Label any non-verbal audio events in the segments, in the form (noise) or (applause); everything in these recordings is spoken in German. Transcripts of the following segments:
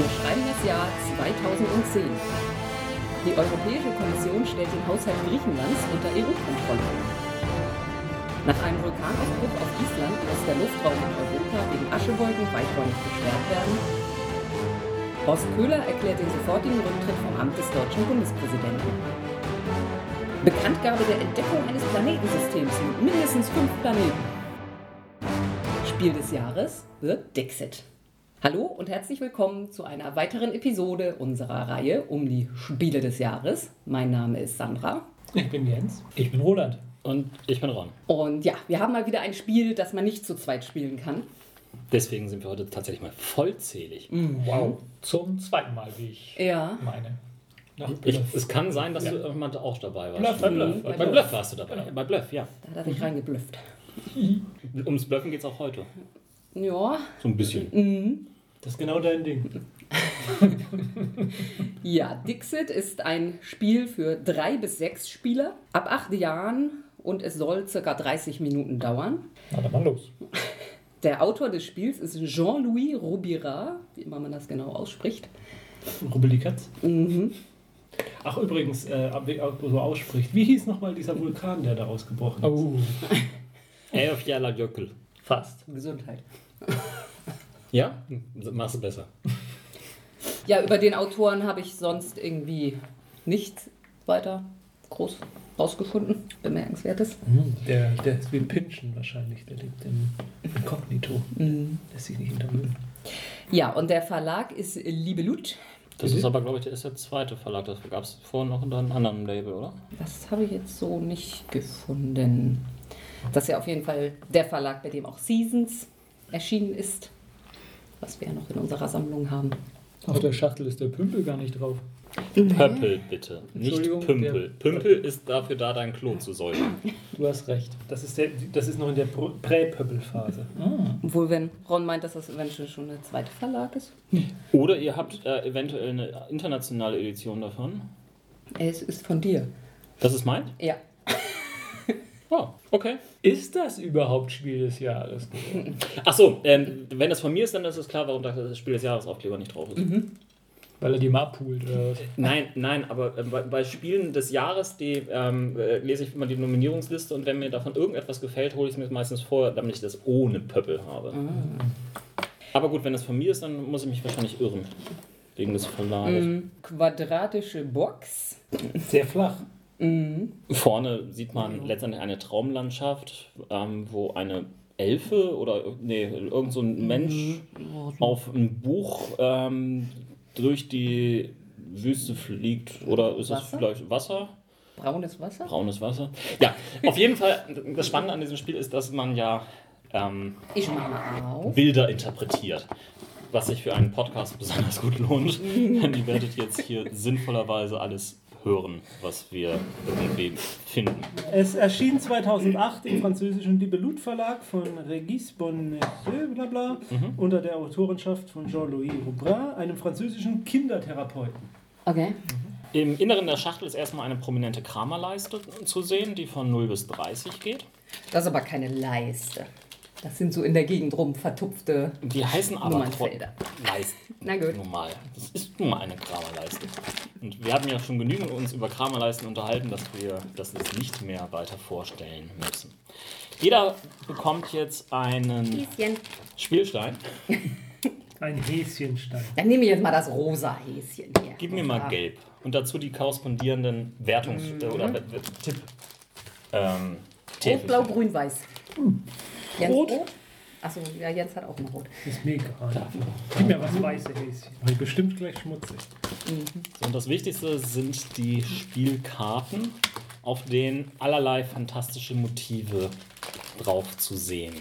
Wir schreiben das Jahr 2010. Die Europäische Kommission stellt den Haushalt Griechenlands unter EU-Kontrolle. Nach einem Vulkanausbruch auf Island muss der Luftraum in Europa wegen Aschewolken weiträumig gesperrt werden. Horst Köhler erklärt den sofortigen Rücktritt vom Amt des deutschen Bundespräsidenten. Bekanntgabe der Entdeckung eines Planetensystems mit mindestens fünf Planeten. Spiel des Jahres wird Dixit. Hallo und herzlich willkommen zu einer weiteren Episode unserer Reihe um die Spiele des Jahres. Mein Name ist Sandra. Ich bin Jens. Ich bin Roland. Und ich bin Ron. Und ja, wir haben mal wieder ein Spiel, das man nicht zu zweit spielen kann. Deswegen sind wir heute tatsächlich mal vollzählig. Wow. Zum zweiten Mal, wie ich Ja. meine. Ich, Bluff. es kann sein, dass Ja. du irgendwann auch dabei warst. Bluff, bei Bluff. Mhm, Bei Bei Bluff warst du dabei. Bei Bluff, ja. Da hat er sich reingeblüfft. Ums Bluffen geht es auch heute. Ja, So ein bisschen. Das ist genau dein Ding. (laughs) Ja, Dixit ist ein Spiel für drei bis sechs Spieler ab acht Jahren und es soll circa 30 Minuten dauern. Na, dann mal los. (laughs) Der Autor des Spiels ist Jean-Louis Roubira, wie immer man das genau ausspricht. Rubelikatz. Mhm. Ach, übrigens, äh, so ausspricht. Wie hieß nochmal dieser Vulkan, der da ausgebrochen ist? (laughs) Oh. Jöckel. Fast. Gesundheit. (laughs) Ja? Machst du besser. Ja, über den Autoren habe ich sonst irgendwie nichts weiter groß rausgefunden. Bemerkenswertes. Mhm. Der, der ist wie ein Pinschen wahrscheinlich. Der lebt im Inkognito. Lässt sich nicht hintermühen. Ja, und der Verlag ist Liebelut. Das Mhm. ist aber, glaube ich, der ist der zweite Verlag. Das gab es vorher noch unter einem anderen Label, oder? Das habe ich jetzt so nicht gefunden. Das ist ja auf jeden Fall der Verlag, bei dem auch Seasons erschienen ist. Was wir ja noch in unserer Sammlung haben. Auf der Schachtel ist der Pümpel gar nicht drauf. Pöppel, bitte. Nicht Pümpel. Pümpel ist dafür da, dein Klo zu säubern. Du hast recht. Das ist, der, das ist noch in der Prä-Pöppel-Phase. Ah. Obwohl, wenn Ron meint, dass das eventuell schon der zweite Verlag ist. Oder ihr habt äh, eventuell eine internationale Edition davon. Es ist von dir. Das ist mein? Ja. Oh, okay. Ist das überhaupt Spiel des Jahres? Ach so, ähm, wenn das von mir ist, dann ist es klar, warum das Spiel des Jahresaufkleber nicht drauf ist. Weil er die mal abpoolt oder was? Nein, nein, aber äh, bei, bei Spielen des Jahres, die ähm, äh, lese ich immer die Nominierungsliste und wenn mir davon irgendetwas gefällt, hole ich es mir meistens vor, damit ich das ohne Pöppel habe. Aber gut, wenn das von mir ist, dann muss ich mich wahrscheinlich irren. Wegen des Verlages. Mhm. Quadratische Box. Sehr flach. Vorne sieht man letztendlich eine Traumlandschaft, ähm, wo eine Elfe oder nee, irgend so ein Mensch auf ein Buch ähm, durch die Wüste fliegt. Oder ist es Wasser? vielleicht Wasser? Braunes Wasser. Braunes Wasser. Ja, auf jeden Fall, das Spannende an diesem Spiel ist, dass man ja ähm. Bilder interpretiert. Was sich für einen Podcast besonders gut lohnt. Denn (laughs) ihr werdet jetzt hier sinnvollerweise alles hören, was wir irgendwie finden. Es erschien 2008 im französischen Libelut Verlag von Regis Bonnessieux, bla bla, unter der Autorenschaft von Jean-Louis Roubrin, einem französischen Kindertherapeuten. Okay. Im Inneren der Schachtel ist erstmal eine prominente Kramerleiste zu sehen, die von 0 bis 30 geht. Das ist aber keine Leiste. Das sind so in der Gegend rum vertupfte. Die heißen aber Nummernfelder. Leisten. Na gut. Normal. Das ist nun mal eine Kramerleiste. Und wir haben ja schon genügend uns über Kramerleisten unterhalten, dass wir das jetzt nicht mehr weiter vorstellen müssen. Jeder bekommt jetzt einen Häschen. Spielstein. (laughs) Ein Häschenstein. Dann nehme ich jetzt mal das rosa Häschen hier. Gib mir mal gelb. Und dazu die korrespondierenden Wertungs- äh, oder Tipp. Ähm, Rot, blau, grün, weiß. Jens Rot? rot? Achso, ja, Jens hat auch ein Rot. Ist mir egal. Gib mir was weiße Häschen. Weil bestimmt gleich schmutzig. So, Und das Wichtigste sind die Spielkarten, auf denen allerlei fantastische Motive drauf zu sehen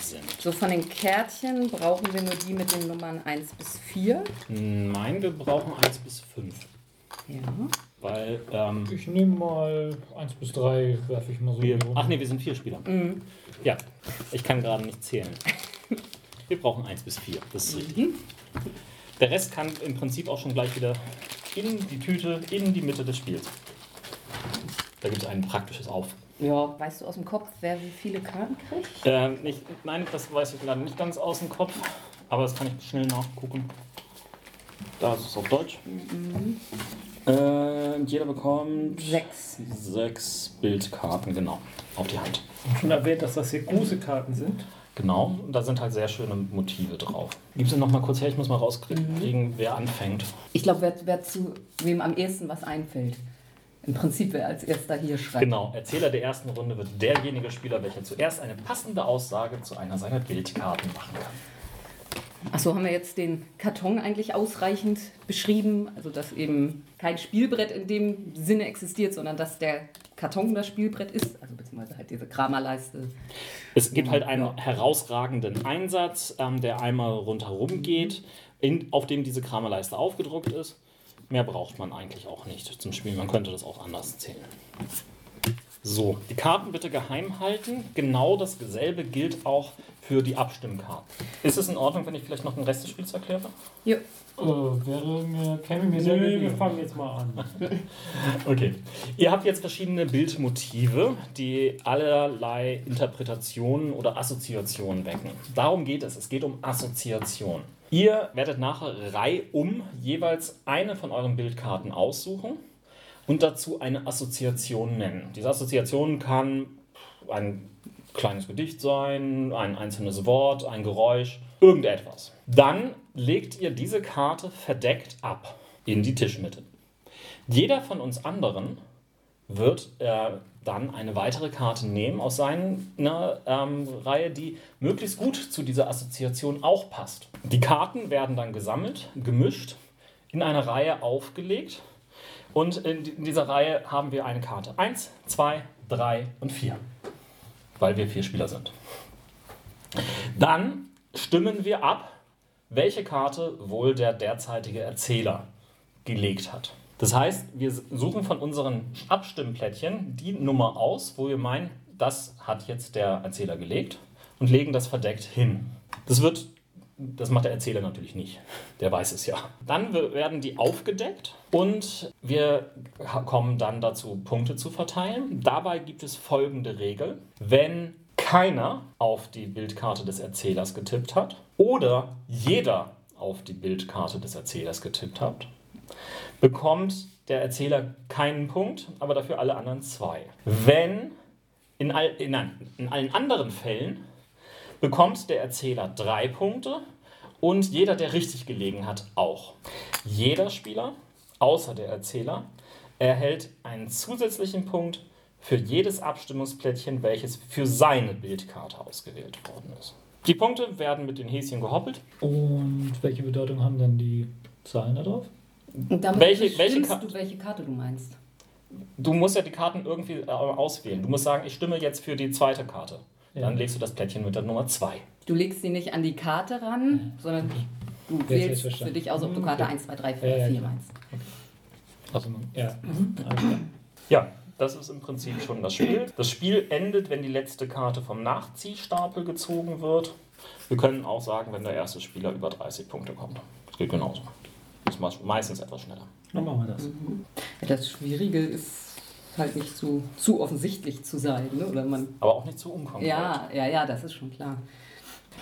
sind. So von den Kärtchen brauchen wir nur die mit den Nummern 1 bis 4. Nein, wir brauchen 1 bis 5. Ja. Weil, ähm, Ich nehme mal 1 bis 3, werfe ich mal so wir, ach nee, wir sind vier Spieler. Ja, ich kann gerade nicht zählen. Wir brauchen 1 bis 4, das ist richtig. Der Rest kann im Prinzip auch schon gleich wieder in die Tüte, in die Mitte des Spiels. Da gibt es ein praktisches Auf. Ja. Weißt du aus dem Kopf, wer wie viele Karten kriegt? Ähm, nicht, nein, das weiß ich leider nicht ganz aus dem Kopf, aber das kann ich schnell nachgucken. Da ist es auf Deutsch. Äh, jeder bekommt Sechs. sechs Bildkarten, genau, auf die Hand. Schon erwähnt, dass das hier große Karten sind. Genau, und da sind halt sehr schöne Motive drauf. Gib sie noch mal kurz her, ich muss mal rauskriegen, wer anfängt. Ich glaube, wer, wer zu wem am ehesten was einfällt. Im Prinzip, wer als erster hier schreibt. Genau, Erzähler der ersten Runde wird derjenige Spieler, welcher zuerst eine passende Aussage zu einer seiner Bildkarten machen kann. Achso, haben wir jetzt den Karton eigentlich ausreichend beschrieben? Also, dass eben kein Spielbrett in dem Sinne existiert, sondern dass der Karton das Spielbrett ist. Also, beziehungsweise halt diese Kramerleiste. Es gibt halt einen herausragenden Einsatz, ähm, der einmal rundherum geht, in, auf dem diese Kramerleiste aufgedruckt ist. Mehr braucht man eigentlich auch nicht zum Spielen. Man könnte das auch anders zählen. So, die Karten bitte geheim halten. Genau dasselbe gilt auch für die Abstimmkarten. Ist es in Ordnung, wenn ich vielleicht noch den Rest des Spiels erkläre? Ja. Äh, wäre mir, käme mir sehr Nö, wir fangen jetzt mal an. (laughs) Okay. Ihr habt jetzt verschiedene Bildmotive, die allerlei Interpretationen oder Assoziationen wecken. Darum geht es. Es geht um Assoziation. Ihr werdet nachher reihum jeweils eine von euren Bildkarten aussuchen und dazu eine Assoziation nennen. Diese Assoziation kann ein kleines Gedicht sein, ein einzelnes Wort, ein Geräusch, irgendetwas. Dann legt ihr diese Karte verdeckt ab in die Tischmitte. Jeder von uns anderen wird äh, dann eine weitere Karte nehmen aus seiner ähm, Reihe, die möglichst gut zu dieser Assoziation auch passt. Die Karten werden dann gesammelt, gemischt, in einer Reihe aufgelegt und in di- in dieser Reihe haben wir eine Karte 1, 2, 3 und 4, weil wir vier Spieler sind. Dann stimmen wir ab, welche Karte wohl der derzeitige Erzähler gelegt hat. Das heißt, wir suchen von unseren Abstimmplättchen die Nummer aus, wo wir meinen, das hat jetzt der Erzähler gelegt und legen das verdeckt hin. Das wird, das macht der Erzähler natürlich nicht. Der weiß es ja. Dann werden die aufgedeckt und wir kommen dann dazu, Punkte zu verteilen. Dabei gibt es folgende Regel. Wenn keiner auf die Bildkarte des Erzählers getippt hat oder jeder auf die Bildkarte des Erzählers getippt hat, bekommt der Erzähler keinen Punkt, aber dafür alle anderen zwei. Wenn in, all, in, in allen anderen Fällen bekommt der Erzähler drei Punkte und jeder, der richtig gelegen hat, auch. Jeder Spieler, außer der Erzähler, erhält einen zusätzlichen Punkt für jedes Abstimmungsplättchen, welches für seine Bildkarte ausgewählt worden ist. Die Punkte werden mit den Häschen gehoppelt. Und welche Bedeutung haben denn die Zahlen da drauf? Damit Welche- welche Ka- du, welche Karte du meinst. Du musst ja die Karten irgendwie äh, auswählen. Du musst sagen, ich stimme jetzt für die zweite Karte. Dann Ja. legst du das Plättchen mit der Nummer 2. Du legst sie nicht an die Karte ran, sondern du jetzt wählst für dich aus, ob du Karte 1, 2, 3, 4 Ja, oder ja, 4 klar. meinst. Also, ja. Alles klar. Ja, das ist im Prinzip schon das Spiel. Das Spiel endet, wenn die letzte Karte vom Nachziehstapel gezogen wird. Wir können auch sagen, wenn der erste Spieler über 30 Punkte kommt. Das geht genauso. Das ist meistens etwas schneller. Dann machen wir das. Ja, das Schwierige ist halt nicht zu, zu offensichtlich zu sein. Ne? Oder man, Aber auch nicht zu unkonkret. ja, ja, ja, das ist schon klar.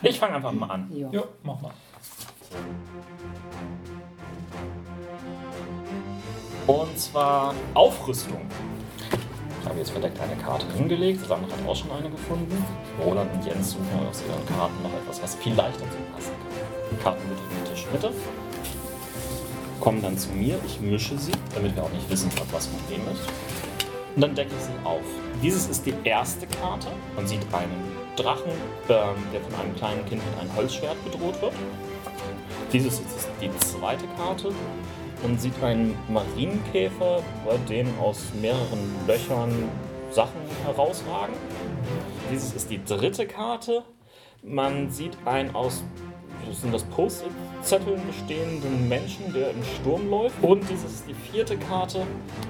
Ich fange einfach mal an. Ja. Jo, mach mal. Und zwar Aufrüstung. Ich habe jetzt verdeckt eine Karte hingelegt. Sandra hat auch schon eine gefunden. Roland und Jens suchen aus ihren Karten noch etwas, was viel leichter zu passen kann. Die Karten mit in den Tisch Mitte. Kommen dann zu mir. Ich mische sie, damit wir auch nicht wissen, was von wem ist. Und dann decke ich sie auf. Dieses ist die erste Karte. Man sieht einen Drachen, ähm, der von einem kleinen Kind mit einem Holzschwert bedroht wird. Dieses ist die zweite Karte. Man sieht einen Marienkäfer, bei dem aus mehreren Löchern Sachen herausragen. Dieses ist die dritte Karte. Man sieht einen aus sind das Post-it-Zetteln bestehenden Menschen, der im Sturm läuft. Und dieses ist die vierte Karte.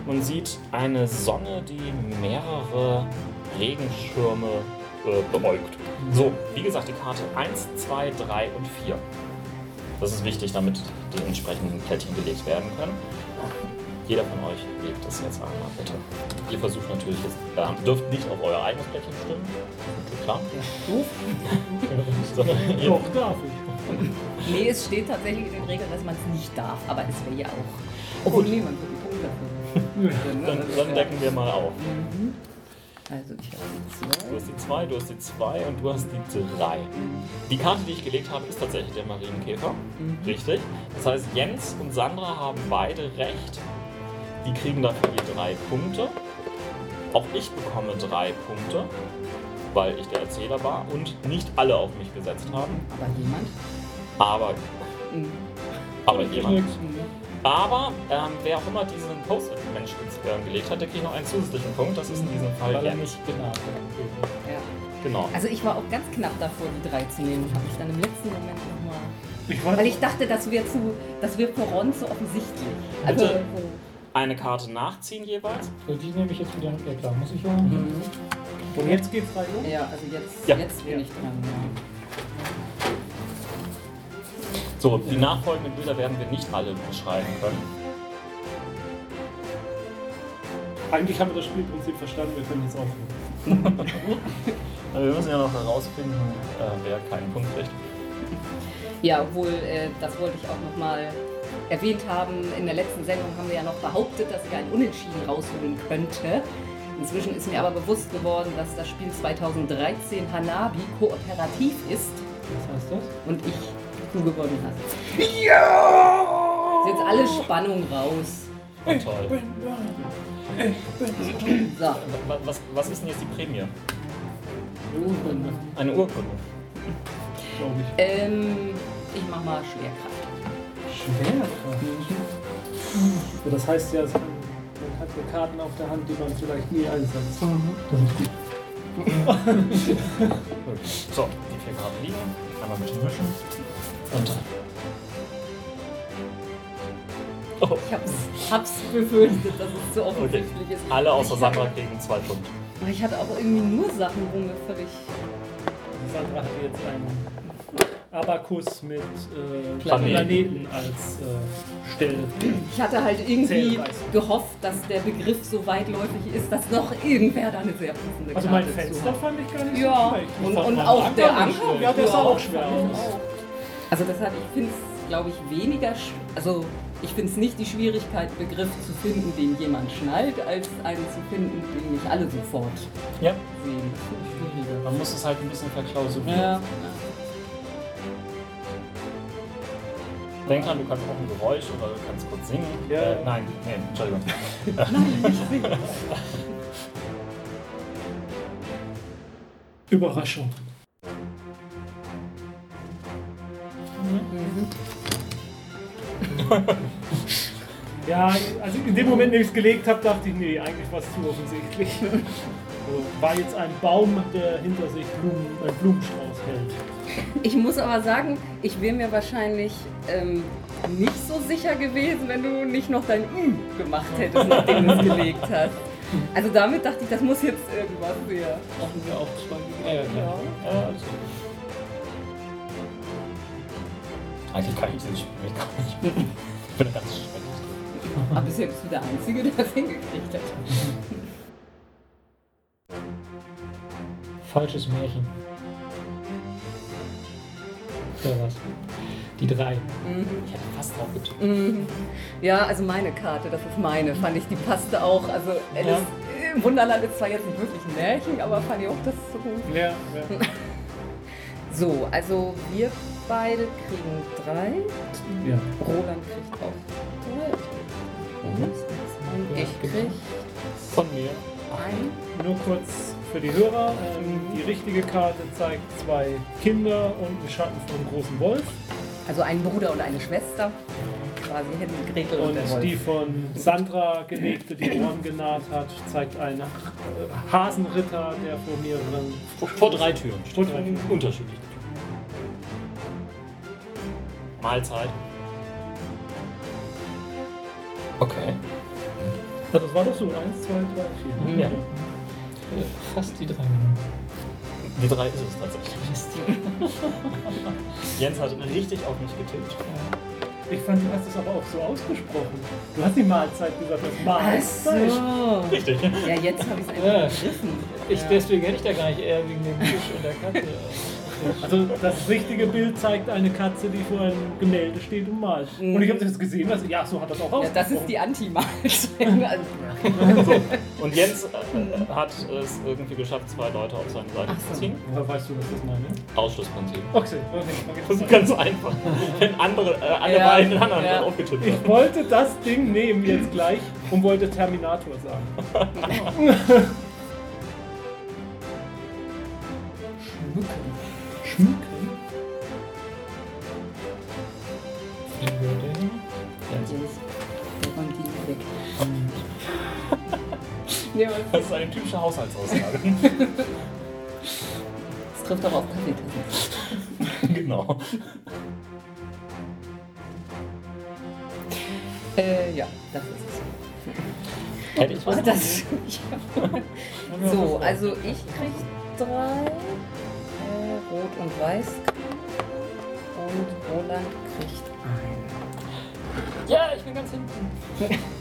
Man sieht eine Sonne, die mehrere Regenschirme äh, beäugt. So, wie gesagt, die Karte 1, 2, 3 und 4. Das ist wichtig, damit die entsprechenden Plättchen gelegt werden können. Jeder von euch legt das jetzt einmal, bitte. Ihr versucht natürlich jetzt, äh, dürft nicht auf euer eigenes Plättchen stimmen, ist klar. Doof. (laughs) Sondern ihr, Doch, darf ich. Nee, es steht tatsächlich in den Regeln, dass man es nicht darf, aber es wäre ja auch. Obwohl, nee, man wird die Punkte dafür. dann, dann decken wir mal auf. Mhm. Also ich habe die Du hast die 2, du hast die 2 und du hast die 3. Die Karte, die ich gelegt habe, ist tatsächlich der Marienkäfer. Richtig. Das heißt, Jens und Sandra haben beide recht. Die kriegen dafür je drei Punkte. Auch ich bekomme drei Punkte, weil ich der Erzähler war und nicht alle auf mich gesetzt haben. Aber jemand? Aber, Mhm. aber jemand. Aber ähm, wer auch immer diesen Post-it-Mensch äh, gelegt hat, der kriegt noch einen zusätzlichen Punkt. Das ist in diesem Fall Weil er nicht hat. Ja. Genau. Also ich war auch ganz knapp davor, die drei zu nehmen. Habe ich dann im letzten Moment nochmal. Weil ich dachte, das wäre zu, das wäre für Ron zu offensichtlich. Also Bitte. Eine Karte nachziehen jeweils. So, die nehme ich jetzt wieder. Ja klar, muss ich ja. Mhm. Und jetzt geht's rein um. Ja, also jetzt, Ja. jetzt bin ich dran. Ja. So, die nachfolgenden Bilder werden wir nicht alle beschreiben können. Eigentlich haben wir das Spielprinzip verstanden, wir können jetzt aufhören. (laughs) Wir müssen ja noch herausfinden, äh, wer keinen Punkt kriegt. Ja, obwohl, äh, das wollte ich auch nochmal erwähnt haben. In der letzten Sendung haben wir ja noch behauptet, dass ich ein Unentschieden rausholen könnte. Inzwischen ist mir aber bewusst geworden, dass das Spiel 2013 Hanabi kooperativ ist Was heißt das? und ich du gewonnen hast. Ja! Ist jetzt alle Spannung raus. Oh, toll. So. Wa- Was, was ist denn jetzt die Prämie? Urkunde, Eine Urkunde. glaube ich. Ähm, ich mach mal Schwerkraft. Schwerkraft. So, das heißt ja, man hat ja Karten auf der Hand, die man vielleicht nie einsetzt. (laughs) So, die vier Karten liegen. Einmal mit dem Mischen. Und. Oh, Ich hab's, hab's befürchtet, dass es zu offensichtlich ist. alle außer Ich Sandra hatte- kriegen zwei Punkte. Aber Ich hatte auch irgendwie nur Sachen, wo mir völlig. Sandra hat jetzt einen Abakus mit äh, Planeten. Planeten als äh, Stelle. Ich hatte halt irgendwie gehofft, dass der Begriff so weitläufig ist, dass noch irgendwer da eine sehr passende Also Karte mein Fenster fand ich gar nicht Ja, so schlecht. und, und auch der Anker. Ja, der sah auch schwer aus. Also deshalb, ich finde es, glaube ich, weniger, also ich finde es nicht die Schwierigkeit, Begriff zu finden, den jemand schnallt, als einen zu finden, den nicht alle sofort Ja. sehen. Man muss es halt ein bisschen verklausulieren. Ja. Denk dran, du kannst auch ein Geräusch oder du kannst kurz singen. Ja. Äh, nein, nee, Entschuldigung. (laughs) Überraschung. Ja, also in dem Moment, in dem ich es gelegt habe, dachte ich, nee, eigentlich war es zu offensichtlich. (laughs) Also, war jetzt ein Baum, der hinter sich Blumen, einen Blumenstrauß hält. Ich muss aber sagen, ich wäre mir wahrscheinlich ähm, nicht so sicher gewesen, wenn du nicht noch dein Ü gemacht hättest, nachdem du es (laughs) gelegt hast. Also damit dachte ich, das muss jetzt irgendwas sehr. Brauchen wir auch zwei Ja, ja, klar. Ja, alles gut. Eigentlich kann ich dieses Spiel gar nicht. Ich bin ganz schrecklich. Aber bisher bist du der Einzige, der das hingekriegt hat. Falsches Märchen. Ja, was? Die drei. Ich hätte fast drauf getippt. Mhm. Ja, also meine Karte, das ist meine, fand ich, die passte auch. Also Alice im Wunderland ist zwar jetzt nicht wirklich ein Märchen, aber fand ich auch das so gut. Ja, ja. (laughs) So, also wir beide kriegen drei. ja. Roland kriegt auch drei. Und ich krieg Von mir. Ein. Nur kurz für die Hörer. Ähm, die richtige Karte zeigt zwei Kinder und einen Schatten von einem großen Wolf. Also einen Bruder und eine Schwester. Quasi Hänsel, Gretel und, Und der Wolf. die von Sandra gelegte, die Ohren genaht hat, zeigt einen äh, Hasenritter, der vor mehreren Vor, vor drei Türen. Vor drei Türen. Unterschiedlich. Mahlzeit. Okay. Ja, das war doch so. Eins, zwei, drei, vier. ne? Ja. Fast die drei genommen. Die drei ist es tatsächlich. Jens hat richtig auf mich getippt. Ich fand, du hast es aber auch so ausgesprochen. Du hast die Mahlzeit gesagt, das Ach Mahlzeit. so. Richtig. Ja, jetzt habe ich es Ja. einfach begriffen. Ich, deswegen hätte ich da gar nicht eher wegen dem Fisch und der Katze. Also das richtige Bild zeigt eine Katze, die vor einem Gemälde steht und malt. Und ich habe das gesehen, also, ja, so hat das auch Ja, das ist die Anti-Mahlzeit. Also, (laughs) Und Jens äh, hat es irgendwie geschafft, zwei Leute auf seine Seite zu so. ziehen. Woher weißt du, was das meine? Ausschlussprinzip. Okay, okay, Das ist ganz einfach. Wenn andere, äh, alle Ja, beiden anderen ja. aufgetippt Ich wollte das Ding nehmen jetzt gleich und wollte Terminator sagen. (laughs) Schmücken? Wie gehört der hin? Jetzt, der die weg. (laughs) Nee, Das ist eine typische Haushaltsaussage. (laughs) das trifft auch auf Kaffeetassen. (laughs) genau. Äh, ja, das ist es. Hätte ich was? Das so, also ich krieg drei. Rot und Weiß. Und Roland kriegt einen. Ja, ich bin ganz hinten. (laughs)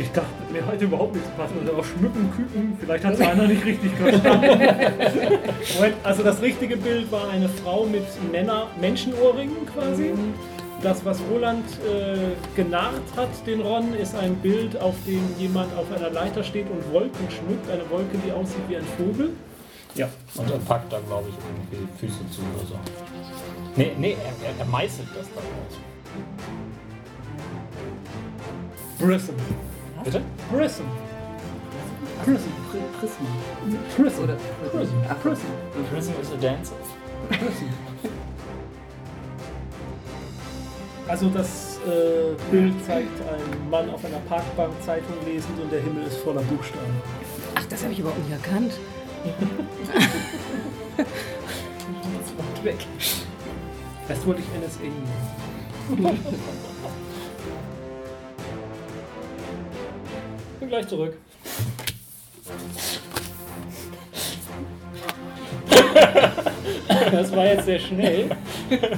Ich dachte, mir heute überhaupt nichts passt. Also auch Schmücken, Küken, vielleicht hat es einer nicht richtig verstanden. (laughs) Also das richtige Bild war eine Frau mit Männer Menschenohrringen quasi. Das, was Roland äh, genarrt hat, den Ron, ist ein Bild, auf dem jemand auf einer Leiter steht und Wolken schmückt. Eine Wolke, die aussieht wie ein Vogel. Ja. Und er packt da, glaube ich, irgendwie Füße zu oder so. Nee, nee, er, er, er meißelt das dann aus. Prism. Bitte? Prism. Prism. Pri- Prisma. Prism. Oder Prism. Ach, Prism. Prism is a dancer. Prism. Also das äh, Bild zeigt einen Mann auf einer Parkbank Zeitung lesend und der Himmel ist voller Buchstaben. Ach, das habe ich überhaupt nicht erkannt. Das weg. Erst wollte ich NSA nehmen. bin gleich zurück. Das war jetzt sehr schnell.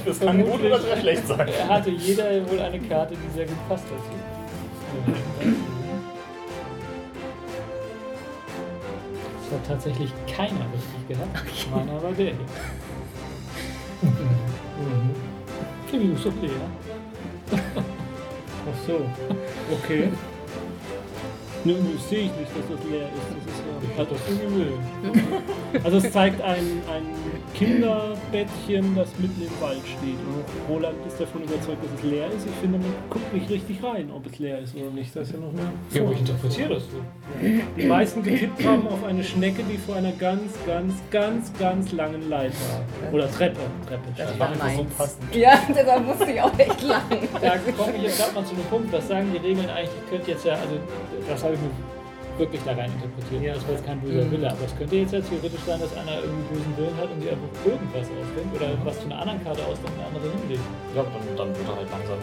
Das kann gut oder sehr schlecht sein. Er hatte jeder wohl eine Karte, die sehr gut passt dazu. Hat tatsächlich keiner richtig gehabt. Meiner war der hier. Mhm. Der ist doch leer. (laughs) Ach so. Okay. Nö, sehe ich nicht, dass das leer ist. Das ist Ich ja, hatte das so gewöhnt. Also es zeigt ein, ein Kinderbettchen, das mitten im Wald steht. Und Roland ist davon überzeugt, dass es leer ist. Ich finde, man guckt nicht richtig rein, ob es leer ist oder nicht. Das ist ja noch eine Ja, aber ich interpretiere das so. Die meisten getippt haben auf eine Schnecke, die vor einer ganz, ganz, ganz, ganz langen Leiter. Oder Treppe. Treppe. Das war einfach so passend. Ja, (laughs) deshalb musste ich auch echt lachen. Da komme ich jetzt gerade mal zu einem Punkt. Was sagen die Regeln eigentlich? Ich könnte jetzt ja, also das habe ich mir wirklich da rein interpretiert. Das war jetzt kein böser Mhm. Wille, aber es könnte jetzt ja theoretisch sein, dass einer irgendwie bösen Willen hat und sich einfach irgendwas ausdenkt oder was zu einer anderen Karte ausdenkt und eine andere hinlegt. Ja, dann, dann wird er halt langsam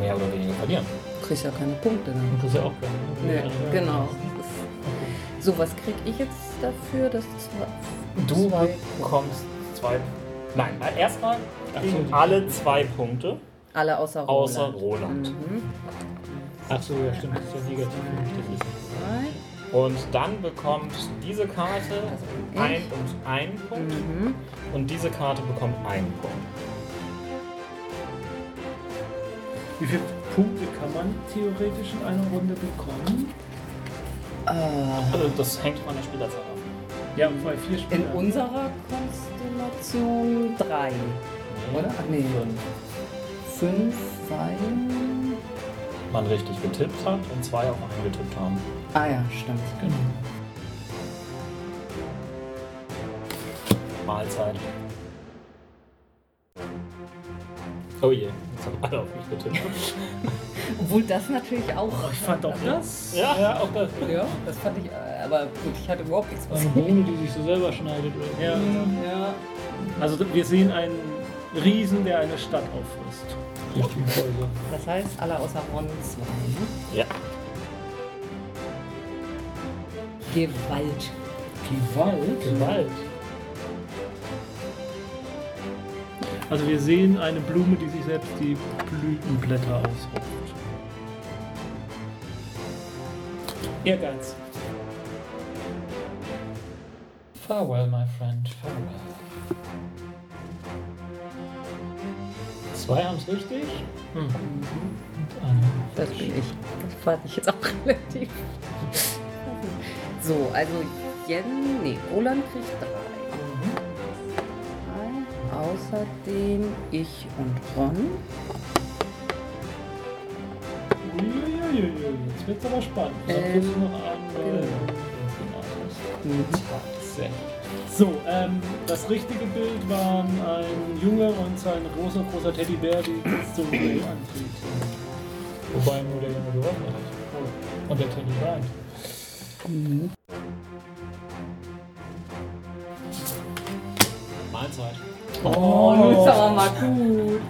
mehr oder weniger verlieren. Du kriegst ja keine Punkte dann. Und das ist ja auch geil. ne? Nee, Also, genau. Das- So, was krieg ich jetzt dafür? Das zwei, Du zwei bekommst zwei. Nein, erstmal kriegen alle zwei Punkte, Alle außer Roland. außer Roland. Mhm. Ach so, ja stimmt, das ist ja negativ für mich. Das ist Zwei. Und dann bekommt diese Karte ich. ein und ein Punkt. Mhm. Und diese Karte bekommt einen Punkt. Wie viele Punkte kann man theoretisch in einer Runde bekommen? Äh, Also das hängt von der Spielerzahl ab. Ja, bei vier in Spielern. unserer Konstellation drei. Oder? Ach nee. Fünf, weil. Man richtig getippt hat und zwei auf einen getippt haben. Ah ja, stimmt. genau. Mahlzeit. Oh je, jetzt haben alle auf mich getippt. (laughs) Obwohl das natürlich auch. Oh, ich fand auch das. Ja, Ja, auch das. Ja, das fand ich. äh, Aber gut, ich hatte überhaupt nichts Eine was. Bohne, die sich so selber schneidet. Oder Ja. Ja. Also wir sehen einen Riesen, der eine Stadt auffrisst. durch die Häuser. Das heißt, alle außer Ron zwei. Ne? Ja. Gewalt. Gewalt? Gewalt. Also wir sehen eine Blume, die sich selbst die Blütenblätter ausrupft. Ehrgeiz. Farewell, my friend. Farewell. Zwei haben es richtig. Hm. Und einer. Das bin ich. Das fand ich jetzt auch (laughs) relativ. So, also Jen, nee, Roland kriegt drei. drei. Außerdem ich und Ron. Uiuiuiui, Jetzt wird's aber spannend. Dann Ähm, du noch einen. weil- genau. Tatsächlich. So, ähm, das richtige Bild waren ein Junge und sein großer, großer Teddybär, die so (clears throat) Duell antritt. Wobei nur der Junge gewonnen hat. Und der Teddy weint. Mahlzeit. Oh, du bist aber mal gut.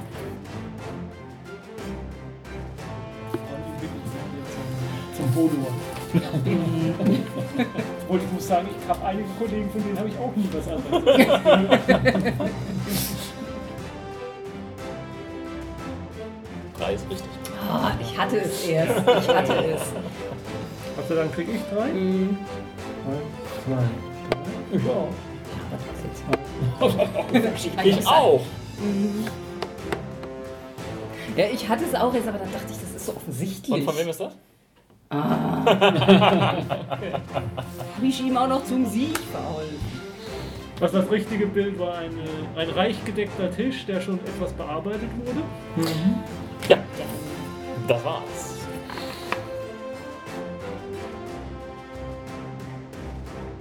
Zum, Hodor. (laughs) Und ich muss sagen, ich habe einige Kollegen, von denen habe ich auch nie was anderes. (laughs) Drei ist richtig. Ah, ich hatte es erst. Ich hatte es. Also dann kriege ich drei. Mhm. Zwei, drei. Ja. Ich auch. Ja, ich hatte es auch jetzt, aber dann dachte ich, das ist so offensichtlich. Und von wem ist das? (laughs) Habe ich ihm auch noch zum Sieg verholfen. Was das richtige Bild war, eine, ein reich gedeckter Tisch, der schon etwas bearbeitet wurde. Ja. Das war's.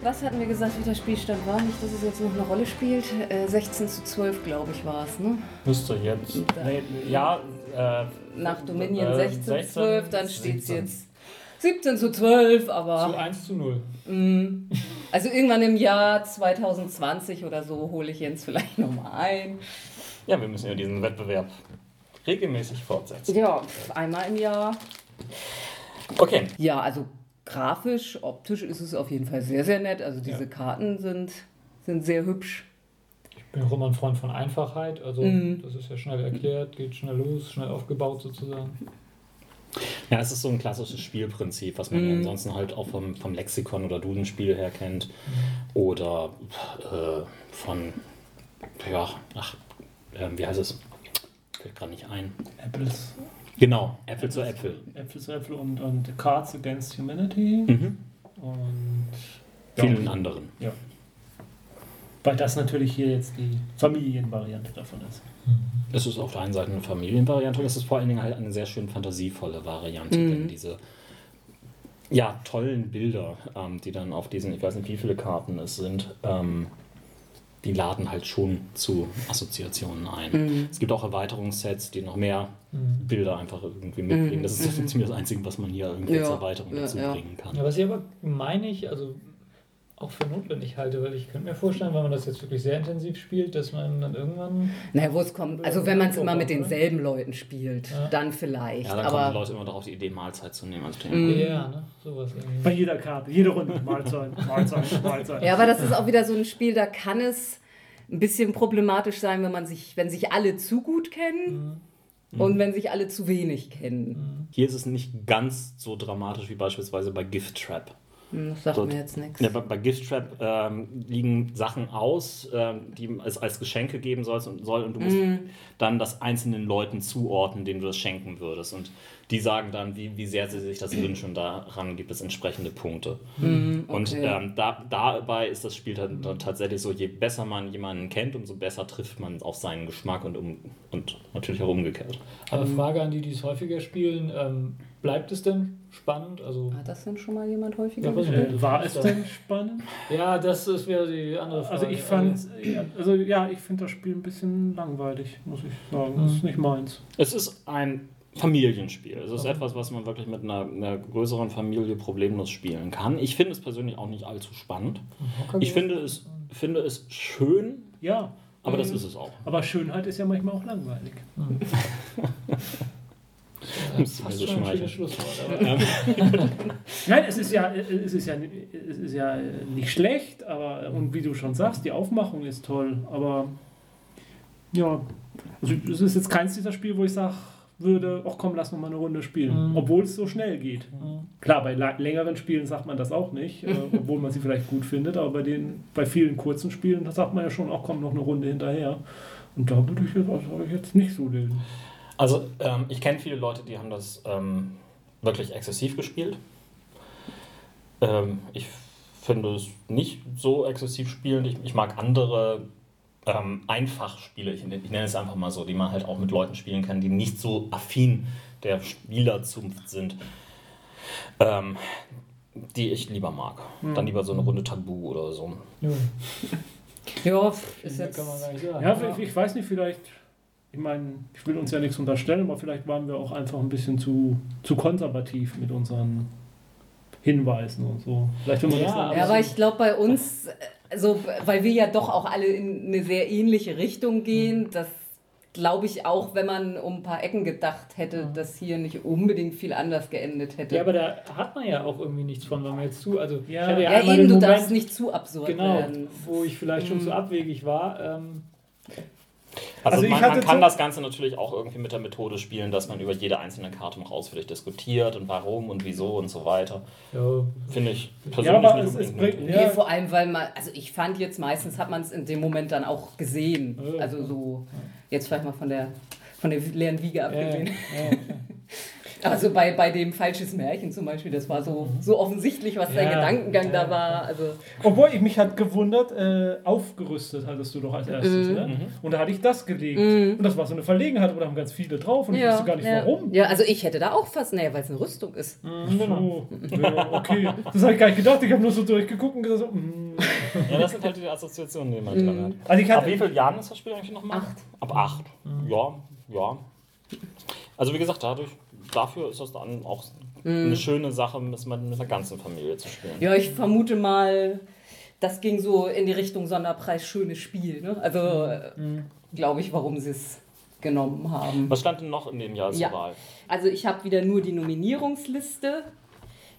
Was hatten wir gesagt, wie der Spielstand war? Nicht, dass es jetzt noch eine Rolle spielt. Äh, 16 zu 12, glaube ich, war es. Ne? Müsste jetzt. Nee, ja, äh, Nach Dominion äh, 16 zu 16, 12, dann steht es 17. jetzt 17 zu 12, Zu aber 1 zu 0. mm, also irgendwann im Jahr 2020 oder so hole ich Jens vielleicht nochmal ein. Ja, wir müssen ja diesen Wettbewerb regelmäßig fortsetzen. Ja, einmal im Jahr. Okay. Ja, also grafisch, optisch ist es auf jeden Fall sehr, sehr nett. Also diese Ja. Karten sind, sind sehr hübsch. Ich bin auch immer ein Freund von Einfachheit. Also, Mhm. das ist ja schnell erklärt, geht schnell los, schnell aufgebaut sozusagen. Ja, es ist so ein klassisches Spielprinzip, was man ja Mhm. ansonsten halt auch vom, vom Lexikon oder Dudenspiel her kennt. Oder äh, von, ja, ach, äh, wie heißt es? Fällt gerade nicht ein. Apples, Genau, Äpfel zu Äpfel. Äpfel zu Äpfel und, und Cards Against Humanity. Mhm. Und Vielen ja, anderen. weil das natürlich hier jetzt die Familienvariante davon ist. Es ist auf der einen Seite eine Familienvariante und es ist vor allen Dingen halt eine sehr schön fantasievolle Variante, Mhm. denn diese ja, tollen Bilder, ähm, die dann auf diesen, ich weiß nicht wie viele Karten es sind, ähm, die laden halt schon zu Assoziationen ein. Mhm. Es gibt auch Erweiterungssets, die noch mehr Mhm. Bilder einfach irgendwie mitbringen. Das ist (laughs) so ziemlich das Einzige, was man hier irgendwie als Ja, Erweiterung ja, dazu ja. bringen kann. Ja, was ich aber meine ich, also auch für notwendig halte, weil ich könnte mir vorstellen, wenn man das jetzt wirklich sehr intensiv spielt, dass man dann irgendwann. Naja, wo es kommt, also wenn man es immer mit denselben Leuten spielt, Ja. dann vielleicht. Ja, dann kommen die aber Leute immer darauf die Idee, Mahlzeit zu nehmen als Thema. Mhm. Ja, ne? Sowas irgendwie. Bei jeder Karte, jede Runde. Mahlzeit, Mahlzeit, Mahlzeit. ja, aber das ist auch wieder so ein Spiel, da kann es ein bisschen problematisch sein, wenn man sich, wenn sich alle zu gut kennen Mhm. und wenn sich alle zu wenig kennen. Hier ist es nicht ganz so dramatisch wie beispielsweise bei Gift Trap. Hm, Das sagt Dort- mir jetzt nichts. Ja, bei, bei Gift Trap ähm, liegen Sachen aus, ähm, die es als Geschenke geben sollst und, soll und du musst Mhm. dann das einzelnen Leuten zuordnen, denen du das schenken würdest. Und die sagen dann, wie, wie sehr sie sich das (clears throat) wünschen und daran gibt es entsprechende Punkte. Und okay. ähm, da, dabei ist das Spiel dann, dann tatsächlich so, je besser man jemanden kennt, umso besser trifft man auf seinen Geschmack und, um, und natürlich auch umgekehrt. Aber Frage an die, die es häufiger spielen: ähm, Bleibt es denn spannend? Also, Hat das denn schon mal jemand häufiger Ja, gespielt? War es denn spannend? ja, das ist wäre die andere Frage. Also ich fand, also ja, ich finde das Spiel ein bisschen langweilig, muss ich sagen. Das ist nicht meins. Es ist ein Familienspiel. Es ist etwas, was man wirklich mit einer, einer größeren Familie problemlos spielen kann. Ich finde es persönlich auch nicht allzu spannend. Ich finde es, finde es schön, Ja, aber das ist es auch. aber Schönheit ist ja manchmal auch langweilig. (laughs) Das ist so Nein, es ist ja, es ist ja, es ist ja nicht schlecht, aber und wie du schon sagst, die Aufmachung ist toll, aber Ja, also es ist jetzt keins dieser Spiele, wo ich sage würde, ach komm, lass noch mal eine Runde spielen, Mhm. obwohl es so schnell geht. Klar, bei längeren Spielen sagt man das auch nicht, äh, (laughs) obwohl man sie vielleicht gut findet, aber bei den bei vielen kurzen Spielen, da sagt man ja schon, ach komm, noch eine Runde hinterher. Und da würde ich jetzt, also, ich jetzt nicht so den. Also, ähm, ich kenne viele Leute, die haben das ähm, wirklich exzessiv gespielt. Ähm, ich finde es nicht so exzessiv spielend. Ich, ich mag andere ähm, Einfachspiele, ich, ich nenne es einfach mal so, die man halt auch mit Leuten spielen kann, die nicht so affin der Spielerzunft sind. Ähm, die ich lieber mag. Dann lieber so eine Runde Tabu oder so. Ja, (laughs) Ja, ist jetzt. kann man sagen. Ja, ich, ich weiß nicht, vielleicht, ich meine, ich will uns ja nichts unterstellen, aber vielleicht waren wir auch einfach ein bisschen zu, zu konservativ mit unseren Hinweisen und so. Vielleicht wenn man Ja, das Ja, aber ich glaube bei uns, also weil wir ja doch auch alle in eine sehr ähnliche Richtung gehen, das glaube ich auch, wenn man um ein paar Ecken gedacht hätte, dass hier nicht unbedingt viel anders geendet hätte. Ja, aber da hat man ja auch irgendwie nichts von, wenn man jetzt zu. Also, Ja. ja, einmal eben, du Moment, darfst nicht zu absurd Genau, werden. wo ich vielleicht schon Mhm. zu abwegig war. Ähm, Also, Also ich man, man kann so- das Ganze natürlich auch irgendwie mit der Methode spielen, dass man über jede einzelne Karte noch ausführlich diskutiert und warum und wieso und so weiter. ja, Finde ich persönlich Ja, aber nicht es, es unbedingt bringt. Nee, Ja, vor allem, weil man, also ich fand jetzt meistens hat man es in dem Moment dann auch gesehen. Also so, jetzt vielleicht mal von der von der leeren Wiege ja, abgesehen. ja, ja. Also bei, bei dem Falsches Märchen zum Beispiel, das war so, so offensichtlich, was der Ja, Gedankengang ja. da war. Also, Obwohl, ich mich hat gewundert, äh, aufgerüstet hattest du doch als erstes, Mhm. ne? Und da hatte ich das gelegt. Mhm. Und das war so eine Verlegenheit, wo da haben ganz viele drauf und ich wusste gar nicht ja. warum. Ja, also ich hätte da auch fast, naja, weil es eine Rüstung ist. So, ja, okay. Das habe ich gar nicht gedacht. Ich habe nur so durchgeguckt und gesagt, so, mm. Ja, das sind halt die Assoziationen, die man drin hat. Also ich Ab wie vielen Jahren ist das Spiel eigentlich nochmal? Acht. Ab acht. Ja, ja. Also wie gesagt, dadurch, dafür ist das dann auch eine schöne Sache, mit, mit der ganzen Familie zu spielen. Ja, ich vermute mal, das ging so in die Richtung Sonderpreis schönes Spiel. Ne? Also glaube ich, warum sie es genommen haben. Was stand denn noch in dem Jahr zur Ja. Wahl? Also ich habe wieder nur die Nominierungsliste.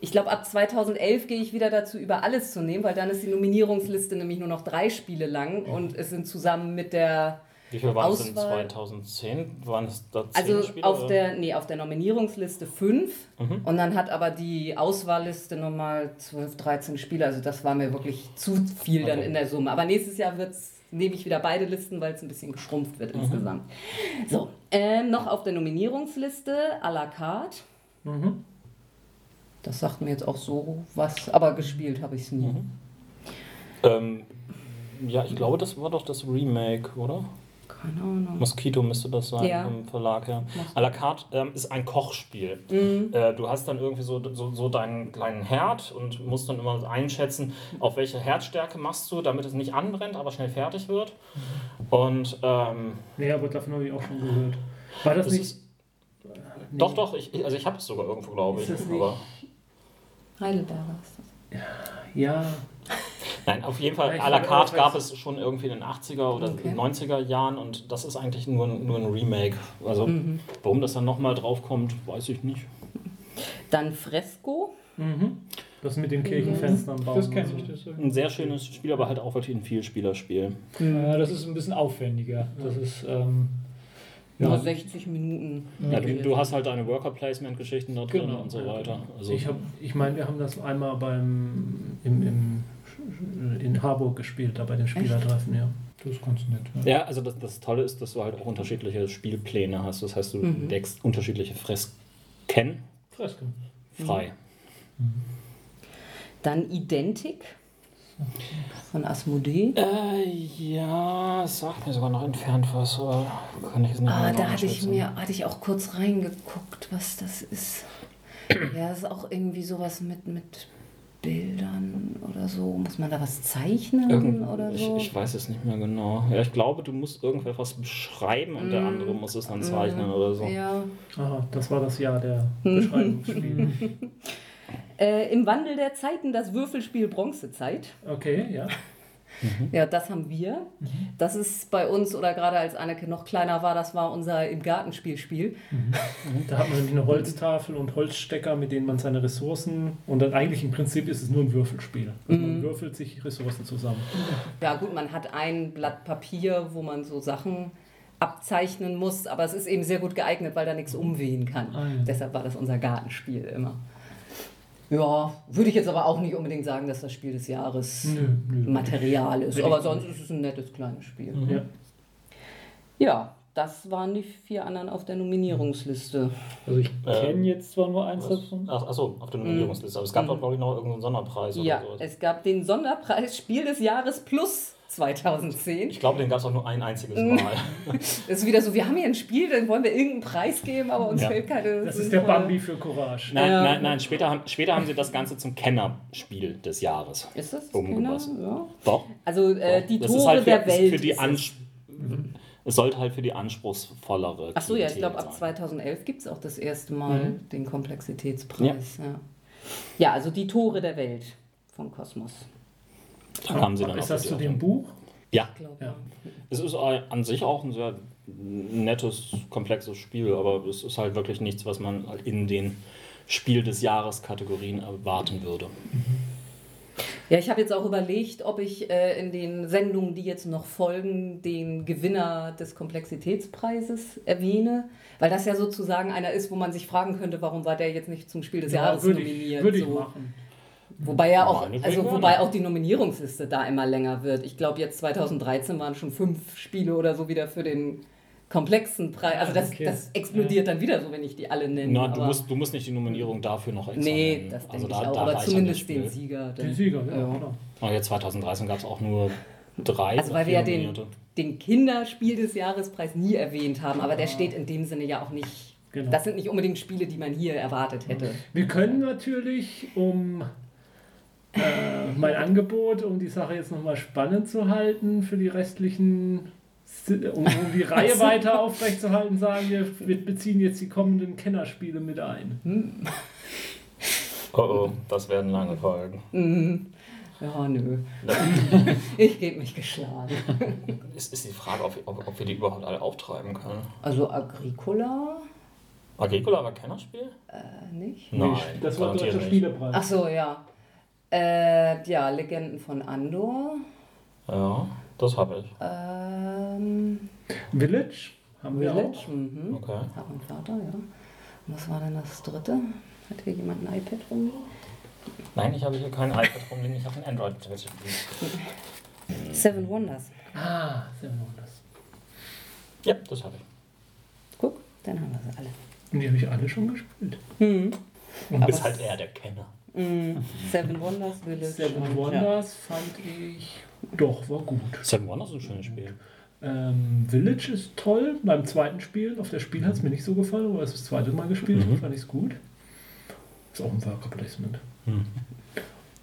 Ich glaube, ab 2011 gehe ich wieder dazu über, alles zu nehmen, weil dann ist die Nominierungsliste nämlich nur noch drei Spiele lang und es sind zusammen mit der, Wie viel waren es in Auswahl- 2010? Waren es da zehn also Spiele? auf oder? der, nee, auf der Nominierungsliste fünf Mhm. und dann hat aber die Auswahlliste nochmal 12, 13 Spiele, also das war mir wirklich zu viel dann Okay. in der Summe. Aber nächstes Jahr wird's, nehme ich wieder beide Listen, weil es ein bisschen geschrumpft wird insgesamt. So, ähm, noch auf der Nominierungsliste à la carte. Mhm. Das sagt mir jetzt auch so was, aber gespielt habe ich es nie. Mhm. Ähm, ja, ich glaube, das war doch das Remake, oder? Keine Ahnung. Mosquito müsste das sein Ja. vom Verlag, ja. À la carte ähm, ist ein Kochspiel. Mhm. Äh, du hast dann irgendwie so, so, so deinen kleinen Herd und musst dann immer einschätzen, auf welche Herdstärke machst du, damit es nicht anbrennt, aber schnell fertig wird. Und ähm, nee, aber davon habe ich auch schon gehört. War das, das nicht? ist. Doch, doch, ich, also ich habe es sogar irgendwo, glaube ich. Ist das nicht- Aber, Heidelberger ist das. Ja. Nein, auf jeden Fall, Ja, à la carte gab es schon irgendwie in den 80er oder Okay. 90er Jahren und das ist eigentlich nur, ein- nur ein Remake. Also, Mhm. warum das dann nochmal drauf kommt, weiß ich nicht. Dann Fresco. Mhm. Das mit den Kirchenfenstern bauen. das kenne ich. Das, Ein sehr schönes Spiel, aber halt auch wirklich ein Vielspielerspiel. ja, das ist ein bisschen aufwendiger. Das ist. Ähm, Nur ja, 60 Minuten. Ja, du, du hast halt deine Worker-Placement-Geschichten da drin Genau. und so weiter. Also, Ich, hab, ich meine, wir haben das einmal beim im, im, in Harburg gespielt, da bei dem Spielertreffen, ja. das ist ganz nett. ja, also das, das Tolle ist, dass du halt auch unterschiedliche Spielpläne hast. Das heißt, du Mhm. deckst unterschiedliche Fresken Freske. frei. Dann Identic von Asmodee. Äh, ja, es sagt mir sogar noch entfernt was, aber kann ich es nicht Ah, mehr da hatte ich mir, hatte ich auch kurz reingeguckt, was das ist. Ja, das ist auch irgendwie sowas mit, mit Bildern oder so. Muss man da was zeichnen Irgend, oder ich, so? ich weiß es nicht mehr genau. Ja, ich glaube, du musst irgendetwas beschreiben und der Mm. andere muss es dann zeichnen oder so. Ja. Aha, das war das Jahr der (laughs) Beschreibungsspiele. Äh, Im Wandel der Zeiten das Würfelspiel Bronzezeit. Okay, ja. Ja, das haben wir. Das ist bei uns, oder gerade als Anneke noch kleiner war, das war unser im Gartenspielspiel. Da hat man nämlich eine Holztafel und Holzstecker, mit denen man seine Ressourcen. Und dann eigentlich im Prinzip ist es nur ein Würfelspiel. Also Man würfelt sich Ressourcen zusammen. Ja gut, man hat ein Blatt Papier, wo man so Sachen abzeichnen muss, aber es ist eben sehr gut geeignet, weil da nichts umwehen kann. Ah, ja. Deshalb war das unser Gartenspiel immer. Ja, würde ich jetzt aber auch nicht unbedingt sagen, dass das Spiel des Jahres Nö, nö. Material ist. Aber sonst ist es ein nettes kleines Spiel. Ja. Ja, das waren die vier anderen auf der Nominierungsliste. Also ich kenne jetzt zwar nur eins davon. Ach, achso, auf der Nominierungsliste. Aber es gab doch, glaube ich, noch irgendeinen Sonderpreis Mhm. Ja, oder sowas. es gab den Sonderpreis Spiel des Jahres Plus 2010. Ich glaube, den gab es auch nur ein einziges. (laughs) Mal. Das ist wieder so, wir haben hier ein Spiel, dann wollen wir irgendeinen Preis geben, aber uns Ja. fällt keine. Das ist der Bambi für Courage. Nein, Ja. nein, nein, später haben, später haben sie das Ganze zum Kennerspiel des Jahres. Ist das? Umgepasst. Keiner? Ja. Doch. Also äh, doch. die Tore halt für, der Welt. Für die es. Sollte halt für die anspruchsvollere. Ach so, ja, ich glaube, ab sein. 2011 gibt es auch das erste Mal Mhm. den Komplexitätspreis. Ja. ja, also die Tore der Welt von Kosmos. Da kamen sie dann Ist das zu dem Buch? Ja, Glaube Ja. es ist an sich auch ein sehr nettes, komplexes Spiel, aber es ist halt wirklich nichts, was man in den Spiel des Jahres Kategorien erwarten würde. Ja, ich habe jetzt auch überlegt, ob ich äh, in den Sendungen, die jetzt noch folgen, den Gewinner des Komplexitätspreises erwähne, weil das ja sozusagen einer ist, wo man sich fragen könnte, warum war der jetzt nicht zum Spiel des Jahres würde nominiert. ich, würde ich so. machen. Wobei ja auch, also wobei auch die Nominierungsliste da immer länger wird. Ich glaube, jetzt 2013 waren schon fünf Spiele oder so wieder für den komplexen Preis. Also das, Okay. das explodiert dann wieder so, wenn ich die alle nenne. Na, du, musst, du musst nicht die Nominierung dafür noch extra Nee, nennen. das denke Also ich da- auch, da aber zumindest den. Sieger. Den Sieger, ja, Ja. Aber jetzt 2013 gab es auch nur drei. Also weil wir ja den, den Kinderspiel des Jahrespreis nie erwähnt haben, aber der steht in dem Sinne ja auch nicht. Genau. Das sind nicht unbedingt Spiele, die man hier erwartet hätte. Wir können natürlich, um äh, mein Angebot, um die Sache jetzt nochmal spannend zu halten für die restlichen, um, um die (laughs) Reihe weiter aufrechtzuerhalten, sagen wir, wir beziehen jetzt die kommenden Kennerspiele mit ein. Oh oh, das werden lange Folgen. Mhm. Ja, nö. (laughs) Ich gebe mich geschlagen. Ist, ist die Frage, ob, ob, ob wir die überhaupt alle auftreiben können. Also Agricola? Agricola war Kennerspiel? Äh, nicht? Nein, das war deutscher nicht. Spielepreis. Ach so, ja. Äh, ja, Legenden von Andor. Ja, das habe ich. Ähm, Village haben wir Village. auch. Mhm. Okay. Herr und Vater, ja. Und was war denn das dritte? Hat hier jemand ein iPad rum? Nein, ich habe hier kein iPad rumliegen, ich habe ein Android-Tablet. Seven Wonders. Ah, Seven Wonders. Ja, das habe ich. Guck, dann haben wir sie alle. Und die habe ich alle schon gespielt. Mhm. Du bist halt eher der Kenner. Mhm. Seven Wonders, Village. Seven Wonders fand ich doch, war gut. Seven Wonders ist ein schönes Spiel. Ähm, Village ist toll. Beim zweiten Spielen, auf der Spiel hat es mir nicht so gefallen, aber als ich das zweite Mal gespielt Mhm. fand ich es gut. Ist auch ein Worker Placement. Mhm.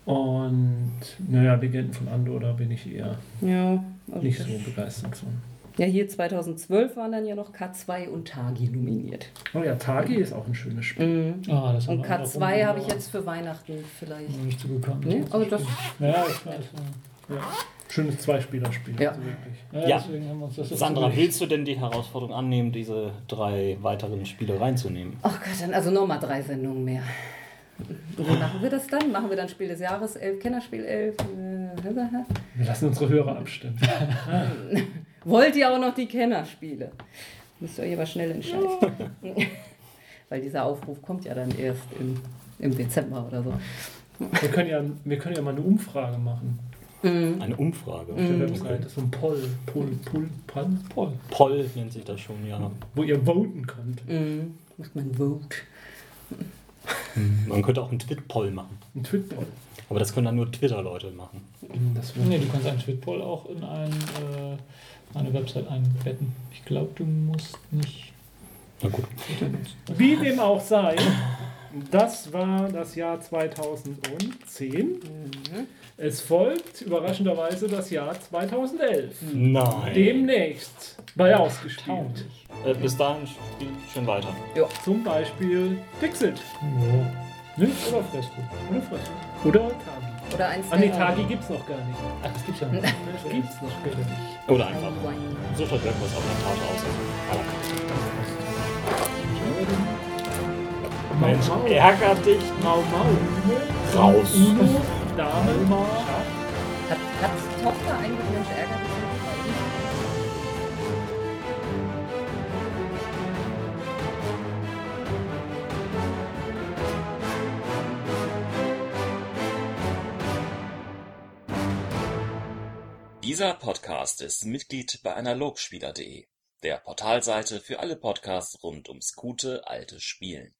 Und naja, Legenden von Andor, da bin ich eher Ja, also nicht so begeistert von. Ja, hier 2012 waren dann ja noch K2 und Tagi nominiert. Oh ja, Tagi ist auch ein schönes Spiel. Mhm. Ah, das Und wir auch K2 noch habe ich jetzt für Weihnachten vielleicht. noch nicht zugekommen. Nee, aber das. Ja, ich weiß. Ja. Schönes Zweispielerspiel. Ja. Also wirklich. Ja, ja, Ja. deswegen haben wir uns das jetzt Sandra, zugelegt. willst du denn die Herausforderung annehmen, diese drei weiteren Spiele reinzunehmen? Ach Gott, dann also nochmal drei Sendungen mehr. Wie machen wir das dann? Machen wir dann Spiel des Jahres 11, Kennerspiel 11? Äh, Wir lassen unsere Hörer abstimmen. (laughs) Wollt ihr auch noch die Kennerspiele? Müsst ihr euch aber schnell entscheiden. (laughs) Weil dieser Aufruf kommt ja dann erst im, im Dezember oder so. Wir können, ja, wir können ja mal eine Umfrage machen Mhm. Eine Umfrage. auf der Webseite. So ein Poll, Poll, Poll, Poll, Poll, Poll nennt sich das schon, ja. wo ihr voten könnt. Mhm. Macht man Vote. Man könnte auch einen Twit-Poll machen. Ein Tweet-Poll. Aber das können dann nur Twitter-Leute machen. Das Nee, du kannst einen Tweetpoll auch in ein, äh, Website einbetten. Ich glaube, du musst nicht Na gut. Wie dem auch sei, das war das Jahr 2010. Es folgt überraschenderweise das Jahr 2011. Nein. Demnächst bei ausgespielt. Äh, bis dahin spielt schön weiter. Zum Beispiel Dixit. Ja. Nicht? Oder Fresco. Oder Frisch. Oder Tagi. Oder eins Ah, nee, Tagi gibt's noch gar nicht. Ach, das gibt's ja noch. (laughs) Das gibt's noch gar nicht. Oder einfach. Sucht euch irgendwas auf der Karte aus. Mau Mensch, Mau. ärger dich. Mau Mau. Raus. Dame. Hat, hat Tochter eigentlich Mensch ärgert dich? Dieser Podcast ist Mitglied bei Analogspieler.de, der Portalseite für alle Podcasts rund ums gute alte Spielen.